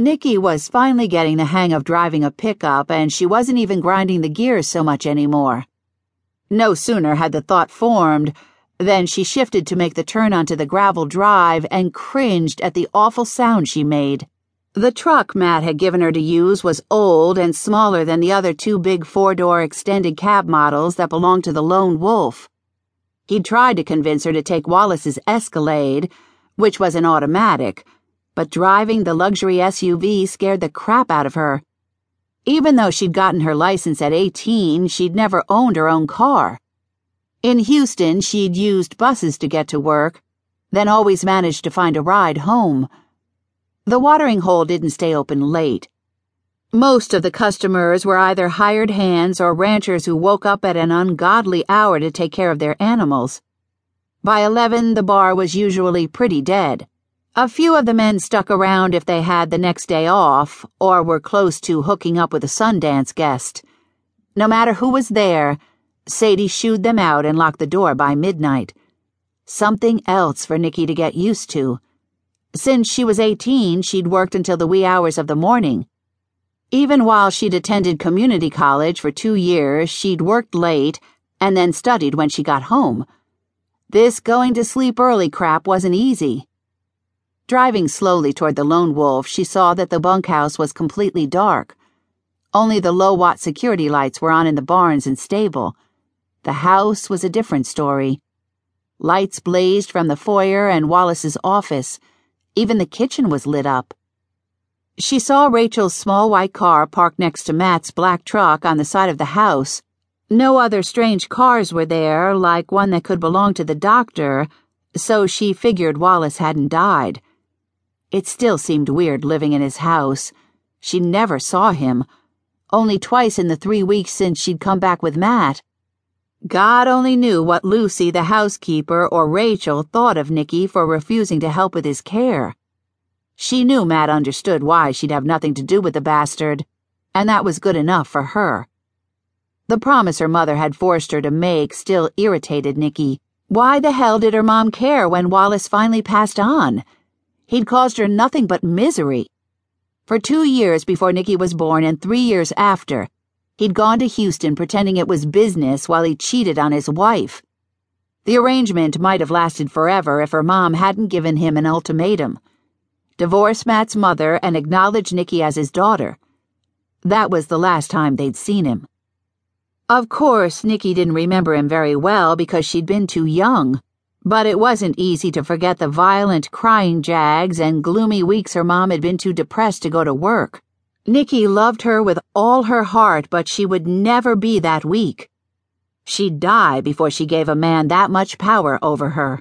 Nikki was finally getting the hang of driving a pickup, and she wasn't even grinding the gears so much anymore. No sooner had the thought formed than she shifted to make the turn onto the gravel drive and cringed at the awful sound she made. The truck Matt had given her to use was old and smaller than the other two big four door extended cab models that belonged to the Lone Wolf. He'd tried to convince her to take Wallace's Escalade, which was an automatic, but driving the luxury SUV scared the crap out of her. Even though she'd gotten her license at 18, she'd never owned her own car. In Houston, she'd used buses to get to work, then always managed to find a ride home. The watering hole didn't stay open late. Most of the customers were either hired hands or ranchers who woke up at an ungodly hour to take care of their animals. By 11, the bar was usually pretty dead. A few of the men stuck around if they had the next day off or were close to hooking up with a Sundance guest. No matter who was there, Sadie shooed them out and locked the door by midnight. Something else for Nikki to get used to. Since she was 18, she'd worked until the wee hours of the morning. Even while she'd attended community college for two years, she'd worked late and then studied when she got home. This going to sleep early crap wasn't easy. Driving slowly toward the lone wolf, she saw that the bunkhouse was completely dark. Only the low watt security lights were on in the barns and stable. The house was a different story. Lights blazed from the foyer and Wallace's office even the kitchen was lit up. She saw Rachel's small white car parked next to Matt's black truck on the side of the house. No other strange cars were there, like one that could belong to the doctor, so she figured Wallace hadn't died. It still seemed weird living in his house. She never saw him, only twice in the three weeks since she'd come back with Matt. God only knew what Lucy, the housekeeper, or Rachel thought of Nikki for refusing to help with his care. She knew Matt understood why she'd have nothing to do with the bastard, and that was good enough for her. The promise her mother had forced her to make still irritated Nikki. Why the hell did her mom care when Wallace finally passed on? He'd caused her nothing but misery. For two years before Nikki was born and three years after, He'd gone to Houston pretending it was business while he cheated on his wife. The arrangement might have lasted forever if her mom hadn't given him an ultimatum divorce Matt's mother and acknowledge Nikki as his daughter. That was the last time they'd seen him. Of course, Nikki didn't remember him very well because she'd been too young, but it wasn't easy to forget the violent crying jags and gloomy weeks her mom had been too depressed to go to work. Nikki loved her with all her heart, but she would never be that weak. She'd die before she gave a man that much power over her.